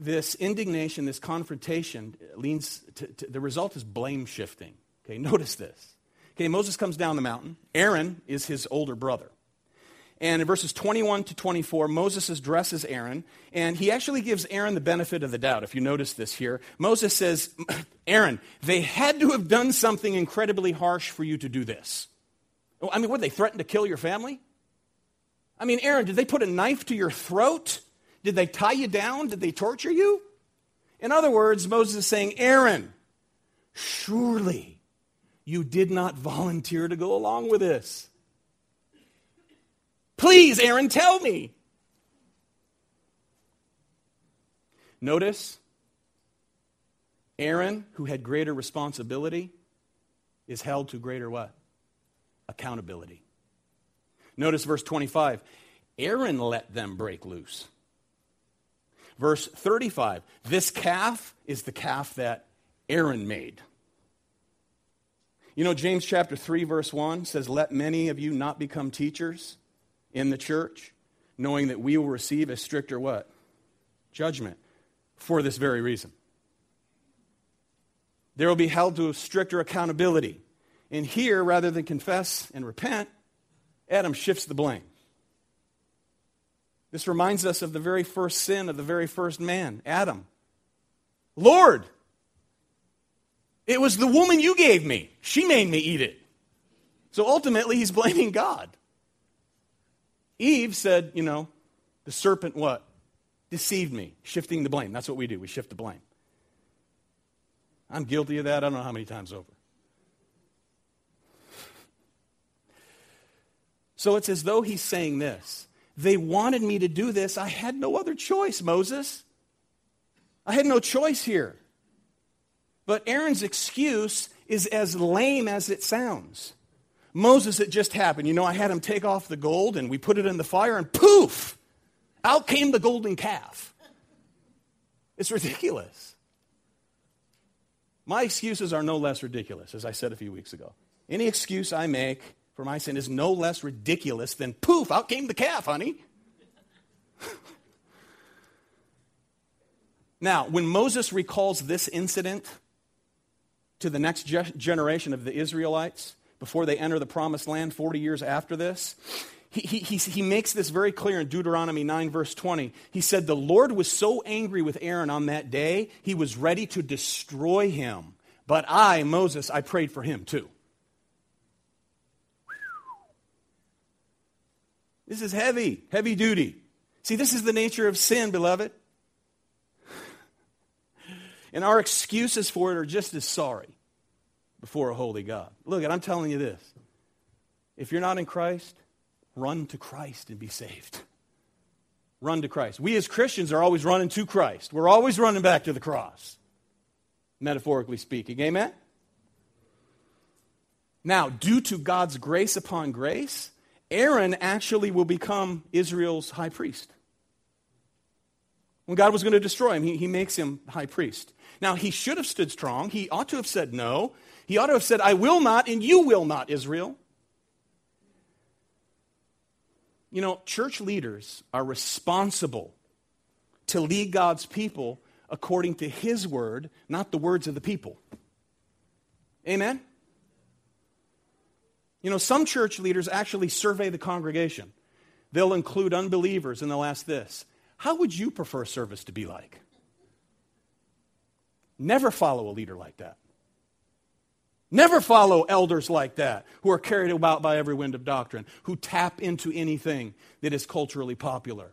B: this indignation, this confrontation leans to, to, the result is blame shifting. Okay, notice this. Okay, Moses comes down the mountain. Aaron is his older brother. And in verses 21 to 24, Moses addresses Aaron, and he actually gives Aaron the benefit of the doubt. If you notice this here, Moses says, Aaron, they had to have done something incredibly harsh for you to do this. Oh, I mean, what, they threatened to kill your family? I mean, Aaron, did they put a knife to your throat? Did they tie you down? Did they torture you? In other words, Moses is saying, Aaron, surely you did not volunteer to go along with this. Please, Aaron, tell me. Notice, Aaron, who had greater responsibility, is held to greater what? Accountability. Notice verse 25. Aaron let them break loose. Verse 35. This calf is the calf that Aaron made. You know, James chapter 3, verse 1 says, Let many of you not become teachers in the church, knowing that we will receive a stricter what? Judgment for this very reason. There will be held to a stricter accountability. And here, rather than confess and repent, Adam shifts the blame. This reminds us of the very first sin of the very first man, Adam. Lord, it was the woman you gave me. She made me eat it. So ultimately, he's blaming God. Eve said, you know, the serpent what? Deceived me, shifting the blame. That's what we do. We shift the blame. I'm guilty of that. I don't know how many times over. So it's as though he's saying this. They wanted me to do this. I had no other choice, Moses. I had no choice here. But Aaron's excuse is as lame as it sounds. Moses, it just happened. You know, I had him take off the gold and we put it in the fire, and poof, out came the golden calf. It's ridiculous. My excuses are no less ridiculous, as I said a few weeks ago. Any excuse I make for my sin is no less ridiculous than poof, out came the calf, honey. now, when Moses recalls this incident to the next ge- generation of the Israelites, before they enter the promised land 40 years after this. He, he, he, makes this very clear in Deuteronomy 9, verse 20. He said, The Lord was so angry with Aaron on that day, he was ready to destroy him. But I, Moses, I prayed for him too. This is heavy, heavy duty. See, this is the nature of sin, beloved. And our excuses for it are just as sorry before a holy God. Look, and I'm telling you this. If you're not in Christ, run to Christ and be saved. Run to Christ. We as Christians are always running to Christ. We're always running back to the cross, metaphorically speaking. Amen? Now, due to God's grace upon grace, Aaron actually will become Israel's high priest. When God was going to destroy him, he, he makes him high priest. Now, he should have stood strong. He ought to have said no. He ought to have said, I will not, and you will not, Israel. You know, church leaders are responsible to lead God's people according to His word, not the words of the people. Amen? You know, some church leaders actually survey the congregation. They'll include unbelievers and they'll ask this How would you prefer service to be like? Never follow a leader like that. Never follow elders like that who are carried about by every wind of doctrine, who tap into anything that is culturally popular.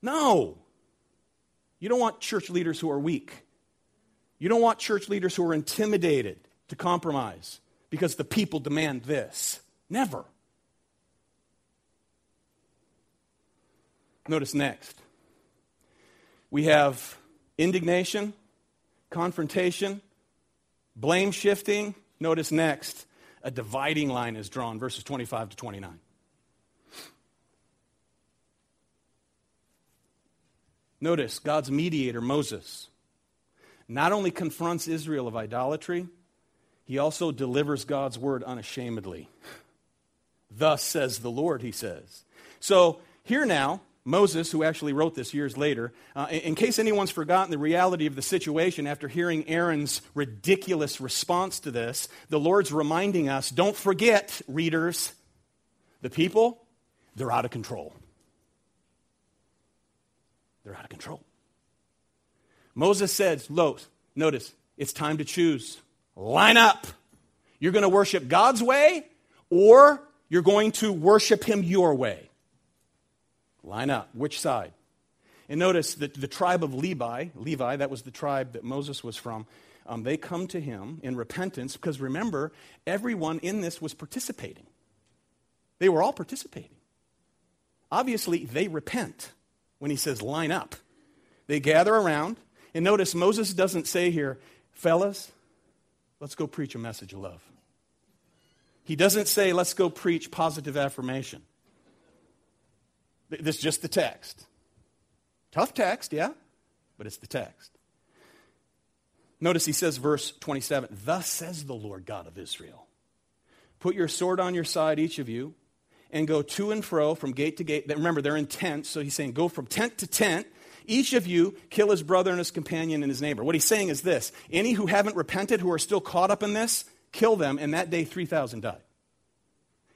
B: No. You don't want church leaders who are weak. You don't want church leaders who are intimidated to compromise because the people demand this. Never. Notice next. We have indignation, confrontation, blame shifting. Notice next, a dividing line is drawn, verses 25 to 29. Notice God's mediator, Moses, not only confronts Israel of idolatry, he also delivers God's word unashamedly. Thus says the Lord, he says. So here now, Moses, who actually wrote this years later, uh, in, in case anyone's forgotten the reality of the situation after hearing Aaron's ridiculous response to this, the Lord's reminding us don't forget, readers, the people, they're out of control. They're out of control. Moses says, Lo, notice, it's time to choose. Line up. You're going to worship God's way, or you're going to worship Him your way. Line up. Which side? And notice that the tribe of Levi, Levi, that was the tribe that Moses was from, um, they come to him in repentance because remember, everyone in this was participating. They were all participating. Obviously, they repent when he says line up. They gather around. And notice Moses doesn't say here, fellas, let's go preach a message of love. He doesn't say, let's go preach positive affirmation. This is just the text. Tough text, yeah, but it's the text. Notice he says, verse 27 Thus says the Lord God of Israel Put your sword on your side, each of you, and go to and fro from gate to gate. Remember, they're in tents, so he's saying, Go from tent to tent. Each of you kill his brother and his companion and his neighbor. What he's saying is this any who haven't repented, who are still caught up in this, kill them, and that day 3,000 died.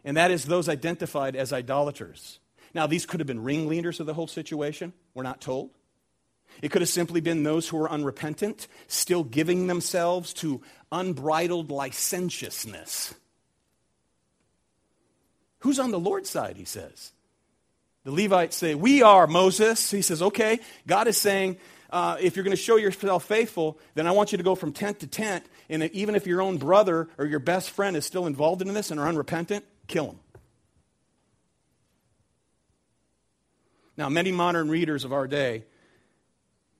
B: And that is those identified as idolaters. Now, these could have been ringleaders of the whole situation. We're not told. It could have simply been those who were unrepentant, still giving themselves to unbridled licentiousness. Who's on the Lord's side, he says? The Levites say, We are Moses. He says, Okay, God is saying, uh, if you're going to show yourself faithful, then I want you to go from tent to tent. And even if your own brother or your best friend is still involved in this and are unrepentant, kill him. Now, many modern readers of our day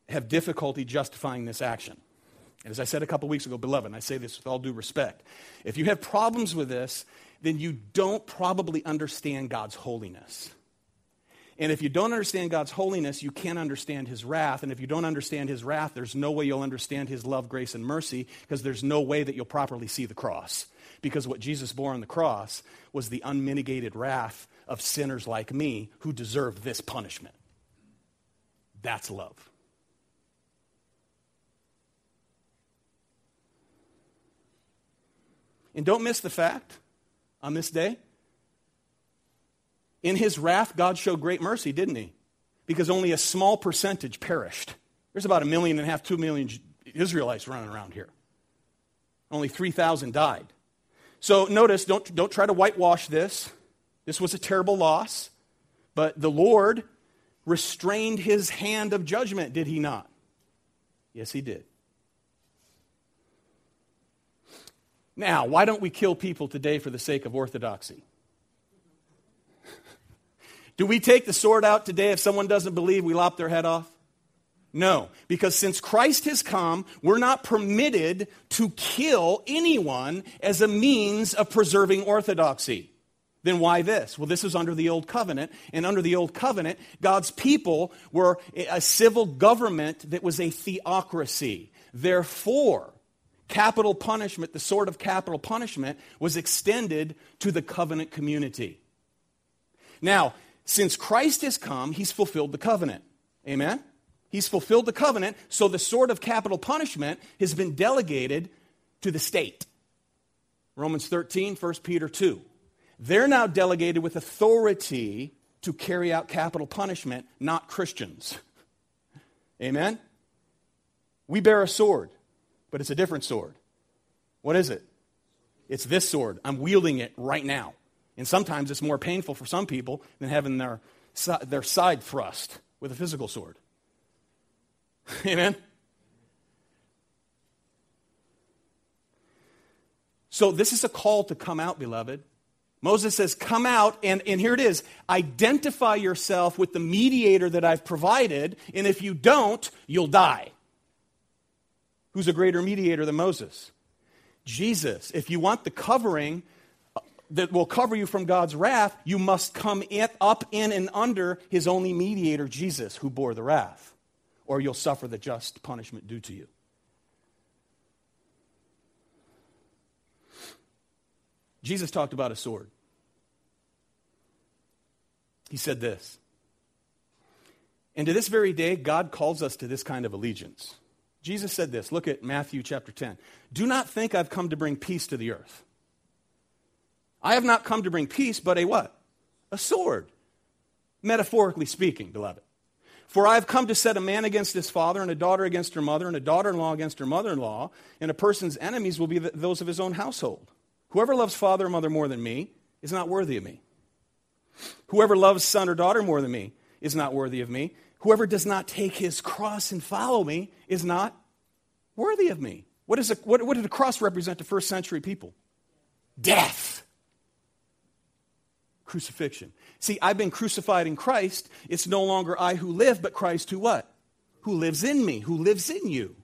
B: have difficulty justifying this action. And as I said a couple weeks ago, beloved, and I say this with all due respect, if you have problems with this, then you don't probably understand God's holiness. And if you don't understand God's holiness, you can't understand His wrath. And if you don't understand His wrath, there's no way you'll understand His love, grace, and mercy because there's no way that you'll properly see the cross. Because what Jesus bore on the cross was the unmitigated wrath of sinners like me who deserve this punishment. That's love. And don't miss the fact on this day. In his wrath, God showed great mercy, didn't he? Because only a small percentage perished. There's about a million and a half, two million Israelites running around here. Only 3,000 died. So notice, don't, don't try to whitewash this. This was a terrible loss, but the Lord restrained his hand of judgment, did he not? Yes, he did. Now, why don't we kill people today for the sake of orthodoxy? Do we take the sword out today if someone doesn't believe we lop their head off? No, because since Christ has come, we're not permitted to kill anyone as a means of preserving orthodoxy. Then why this? Well, this is under the Old Covenant. And under the Old Covenant, God's people were a civil government that was a theocracy. Therefore, capital punishment, the sword of capital punishment, was extended to the covenant community. Now, since Christ has come, he's fulfilled the covenant. Amen? He's fulfilled the covenant, so the sword of capital punishment has been delegated to the state. Romans 13, 1 Peter 2. They're now delegated with authority to carry out capital punishment, not Christians. Amen? We bear a sword, but it's a different sword. What is it? It's this sword. I'm wielding it right now. And sometimes it's more painful for some people than having their, their side thrust with a physical sword. Amen? So, this is a call to come out, beloved. Moses says, Come out, and, and here it is identify yourself with the mediator that I've provided, and if you don't, you'll die. Who's a greater mediator than Moses? Jesus. If you want the covering that will cover you from God's wrath, you must come in, up in and under his only mediator, Jesus, who bore the wrath, or you'll suffer the just punishment due to you. Jesus talked about a sword. He said this. And to this very day, God calls us to this kind of allegiance. Jesus said this. Look at Matthew chapter 10. Do not think I've come to bring peace to the earth. I have not come to bring peace, but a what? A sword. Metaphorically speaking, beloved. For I have come to set a man against his father, and a daughter against her mother, and a daughter in law against her mother in law, and a person's enemies will be those of his own household. Whoever loves father or mother more than me is not worthy of me. Whoever loves son or daughter more than me is not worthy of me. Whoever does not take his cross and follow me is not worthy of me. What, is a, what, what did a cross represent to first century people? Death. Crucifixion. See, I've been crucified in Christ. It's no longer I who live, but Christ who what? Who lives in me, who lives in you.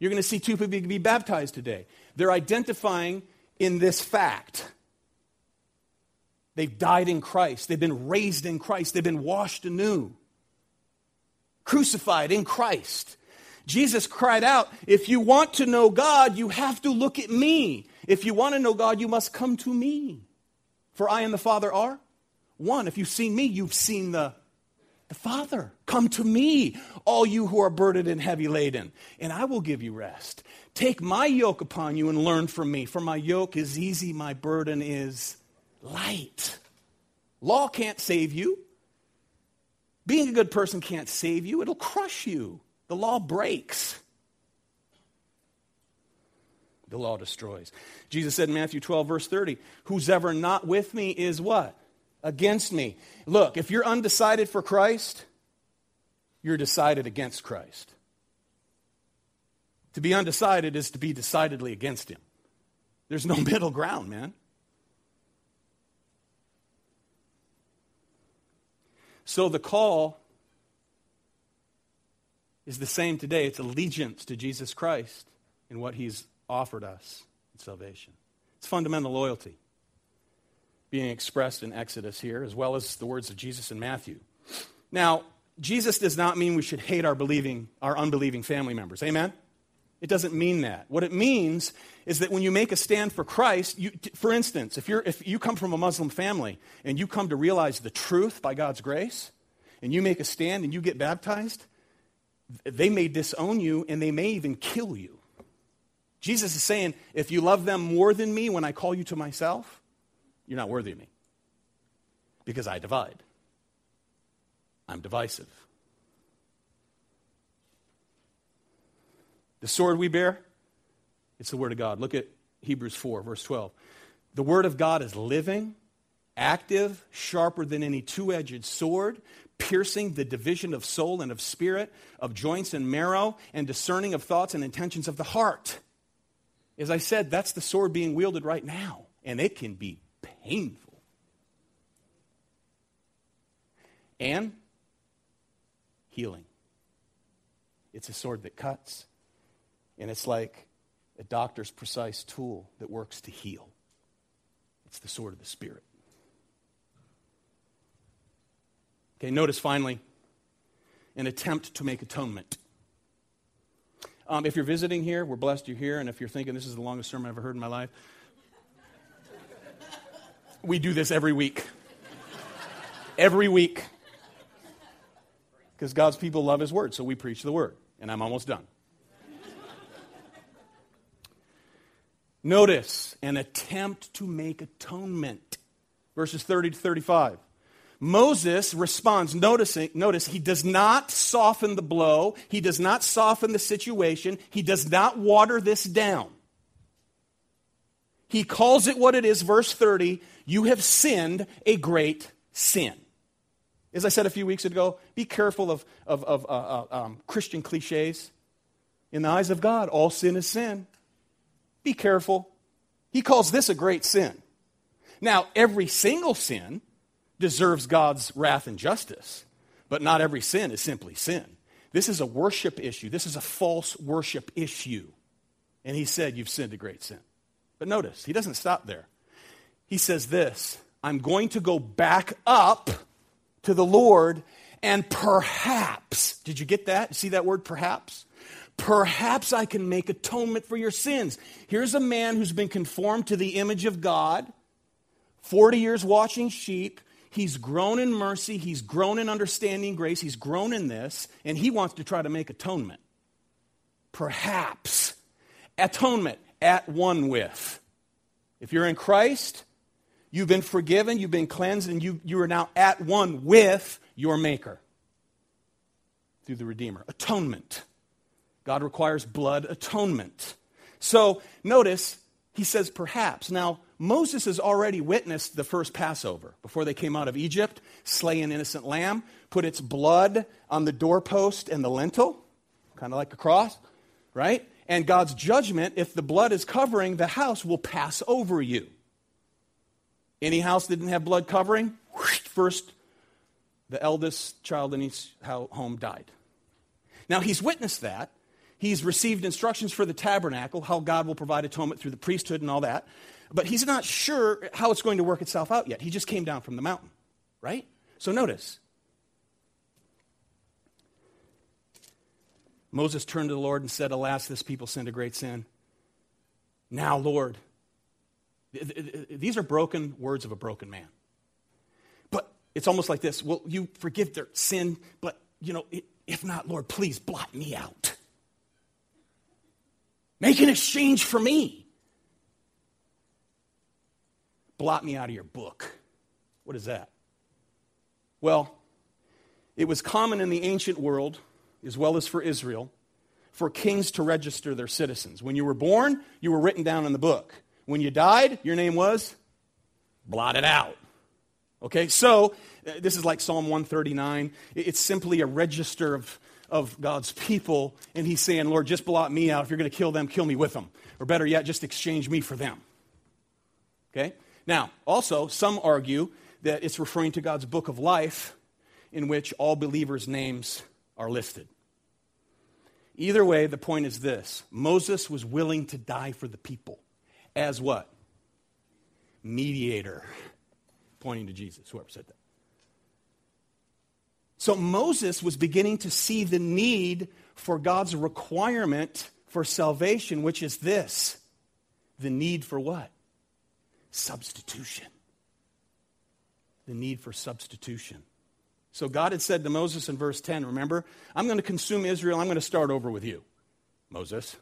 B: You're going to see two people be baptized today. They're identifying in this fact. They've died in Christ. They've been raised in Christ. They've been washed anew, crucified in Christ. Jesus cried out, If you want to know God, you have to look at me. If you want to know God, you must come to me. For I and the Father are one. If you've seen me, you've seen the, the Father. Come to me, all you who are burdened and heavy laden, and I will give you rest. Take my yoke upon you and learn from me, for my yoke is easy, my burden is light. Law can't save you. Being a good person can't save you, it'll crush you. The law breaks. The law destroys. Jesus said in Matthew 12, verse 30, Who's ever not with me is what? Against me. Look, if you're undecided for Christ, you're decided against Christ. To be undecided is to be decidedly against him. There's no middle ground, man. So the call is the same today. It's allegiance to Jesus Christ and what he's offered us salvation. It's fundamental loyalty being expressed in Exodus here, as well as the words of Jesus in Matthew. Now, Jesus does not mean we should hate our believing, our unbelieving family members. Amen? It doesn't mean that. What it means is that when you make a stand for Christ, you, for instance, if, you're, if you come from a Muslim family and you come to realize the truth by God's grace, and you make a stand and you get baptized, they may disown you and they may even kill you. Jesus is saying, if you love them more than me when I call you to myself, you're not worthy of me. Because I divide, I'm divisive. The sword we bear, it's the Word of God. Look at Hebrews 4, verse 12. The Word of God is living, active, sharper than any two edged sword, piercing the division of soul and of spirit, of joints and marrow, and discerning of thoughts and intentions of the heart. As I said, that's the sword being wielded right now, and it can be painful. And healing. It's a sword that cuts, and it's like a doctor's precise tool that works to heal. It's the sword of the Spirit. Okay, notice finally an attempt to make atonement. Um, if you're visiting here, we're blessed you're here, and if you're thinking this is the longest sermon I've ever heard in my life, we do this every week. Every week. Because God's people love His Word, so we preach the Word. And I'm almost done. Notice an attempt to make atonement. verses 30 to 35. Moses responds, noticing, notice, he does not soften the blow, he does not soften the situation, he does not water this down. He calls it what it is, verse 30 you have sinned a great sin. As I said a few weeks ago, be careful of, of, of uh, uh, um, Christian cliches. In the eyes of God, all sin is sin. Be careful. He calls this a great sin. Now, every single sin deserves God's wrath and justice, but not every sin is simply sin. This is a worship issue. This is a false worship issue. And he said, You've sinned a great sin. But notice, he doesn't stop there. He says this I'm going to go back up to the Lord and perhaps, did you get that? See that word perhaps? Perhaps I can make atonement for your sins. Here's a man who's been conformed to the image of God, 40 years watching sheep. He's grown in mercy, he's grown in understanding grace, he's grown in this, and he wants to try to make atonement. Perhaps. Atonement at one with. If you're in Christ, you've been forgiven, you've been cleansed, and you, you are now at one with your Maker through the Redeemer. Atonement. God requires blood atonement. So notice, he says perhaps. Now, Moses has already witnessed the first Passover before they came out of Egypt, slay an innocent lamb, put its blood on the doorpost and the lintel, kind of like a cross, right? And God's judgment, if the blood is covering the house, will pass over you. Any house that didn't have blood covering, first, the eldest child in each home died. Now, he's witnessed that. He's received instructions for the tabernacle, how God will provide atonement through the priesthood and all that. But he's not sure how it's going to work itself out yet. He just came down from the mountain, right? So notice, Moses turned to the Lord and said, Alas, this people sinned a great sin. Now, Lord, these are broken words of a broken man. But it's almost like this Will you forgive their sin? But, you know, if not, Lord, please blot me out. Make an exchange for me. Blot me out of your book. What is that? Well, it was common in the ancient world as well as for Israel, for kings to register their citizens. When you were born, you were written down in the book. When you died, your name was blotted out. Okay, so uh, this is like Psalm 139. It's simply a register of, of God's people, and He's saying, Lord, just blot me out. If you're going to kill them, kill me with them. Or better yet, just exchange me for them. Okay? Now, also, some argue that it's referring to God's book of life in which all believers' names are listed. Either way, the point is this Moses was willing to die for the people as what? Mediator. Pointing to Jesus, whoever said that. So Moses was beginning to see the need for God's requirement for salvation, which is this the need for what? Substitution. The need for substitution. So God had said to Moses in verse 10, remember, I'm going to consume Israel. I'm going to start over with you, Moses.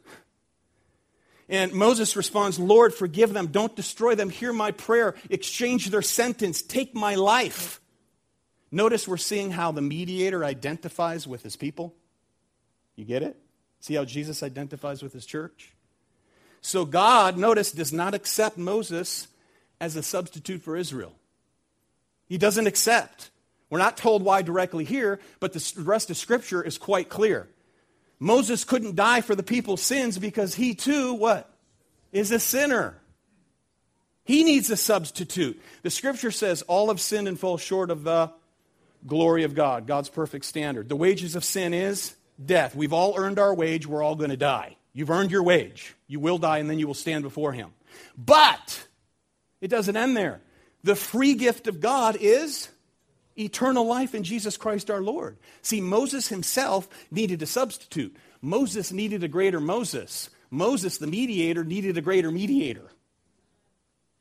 B: And Moses responds, Lord, forgive them. Don't destroy them. Hear my prayer. Exchange their sentence. Take my life. Notice we're seeing how the mediator identifies with his people. You get it? See how Jesus identifies with his church? So God, notice, does not accept Moses as a substitute for Israel. He doesn't accept. We're not told why directly here, but the rest of Scripture is quite clear. Moses couldn't die for the people's sins because he too, what? Is a sinner. He needs a substitute. The Scripture says all have sinned and fall short of the glory of God, God's perfect standard. The wages of sin is death. We've all earned our wage. We're all going to die. You've earned your wage. You will die, and then you will stand before Him. But it doesn't end there. The free gift of God is eternal life in Jesus Christ our Lord. See, Moses himself needed a substitute. Moses needed a greater Moses. Moses, the mediator, needed a greater mediator.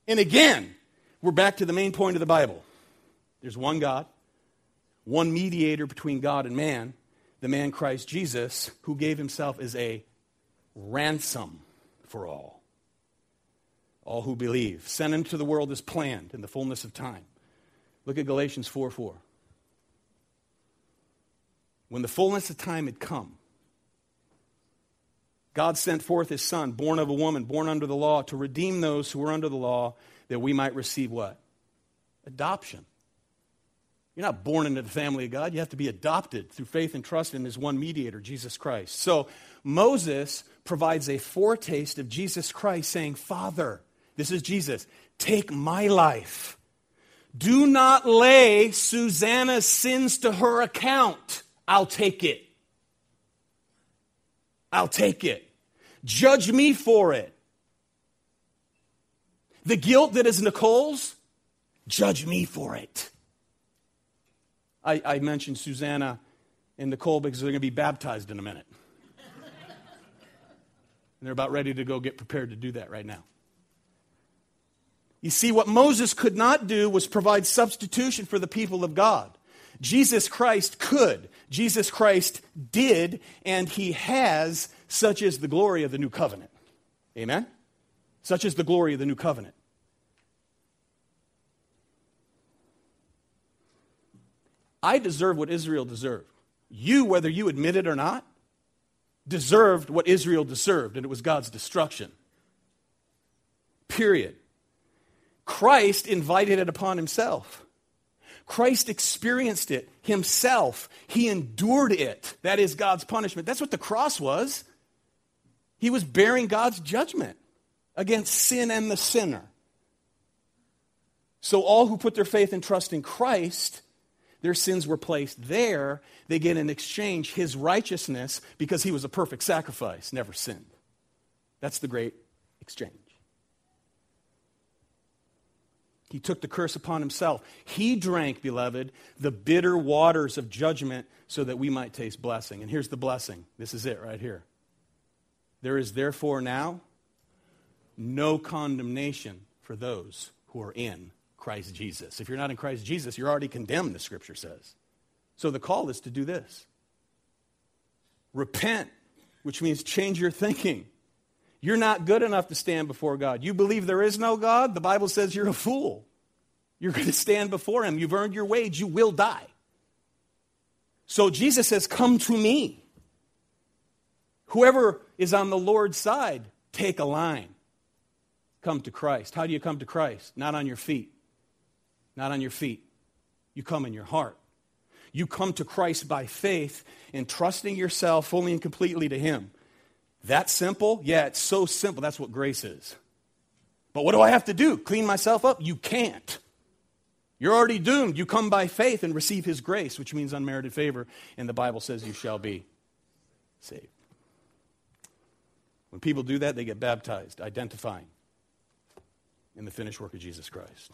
B: And again, we're back to the main point of the Bible there's one God, one mediator between God and man, the man Christ Jesus, who gave himself as a ransom for all. All who believe, sent into the world as planned in the fullness of time. Look at Galatians 4 4. When the fullness of time had come, God sent forth his son, born of a woman, born under the law, to redeem those who were under the law, that we might receive what? Adoption. You're not born into the family of God. You have to be adopted through faith and trust in his one mediator, Jesus Christ. So Moses provides a foretaste of Jesus Christ saying, Father, this is Jesus, take my life. Do not lay Susanna's sins to her account. I'll take it. I'll take it. Judge me for it. The guilt that is Nicole's, judge me for it. I, I mentioned Susanna and Nicole because they're going to be baptized in a minute. and they're about ready to go get prepared to do that right now. You see, what Moses could not do was provide substitution for the people of God. Jesus Christ could. Jesus Christ did, and he has, such is the glory of the new covenant. Amen? Such is the glory of the new covenant. I deserve what Israel deserved. You, whether you admit it or not, deserved what Israel deserved, and it was God's destruction. Period. Christ invited it upon himself. Christ experienced it himself. He endured it. That is God's punishment. That's what the cross was. He was bearing God's judgment against sin and the sinner. So, all who put their faith and trust in Christ their sins were placed there. They get in exchange his righteousness because he was a perfect sacrifice, never sinned. That's the great exchange. He took the curse upon himself. He drank, beloved, the bitter waters of judgment so that we might taste blessing. And here's the blessing. This is it right here. There is therefore now no condemnation for those who are in Christ Jesus. If you're not in Christ Jesus, you're already condemned, the scripture says. So the call is to do this repent, which means change your thinking. You're not good enough to stand before God. You believe there is no God? The Bible says you're a fool. You're going to stand before Him. You've earned your wage. You will die. So Jesus says, Come to me. Whoever is on the Lord's side, take a line. Come to Christ. How do you come to Christ? Not on your feet not on your feet. You come in your heart. You come to Christ by faith and trusting yourself fully and completely to Him. That simple? Yeah, it's so simple. That's what grace is. But what do I have to do? Clean myself up? You can't. You're already doomed. You come by faith and receive His grace, which means unmerited favor, and the Bible says you shall be saved. When people do that, they get baptized, identifying in the finished work of Jesus Christ.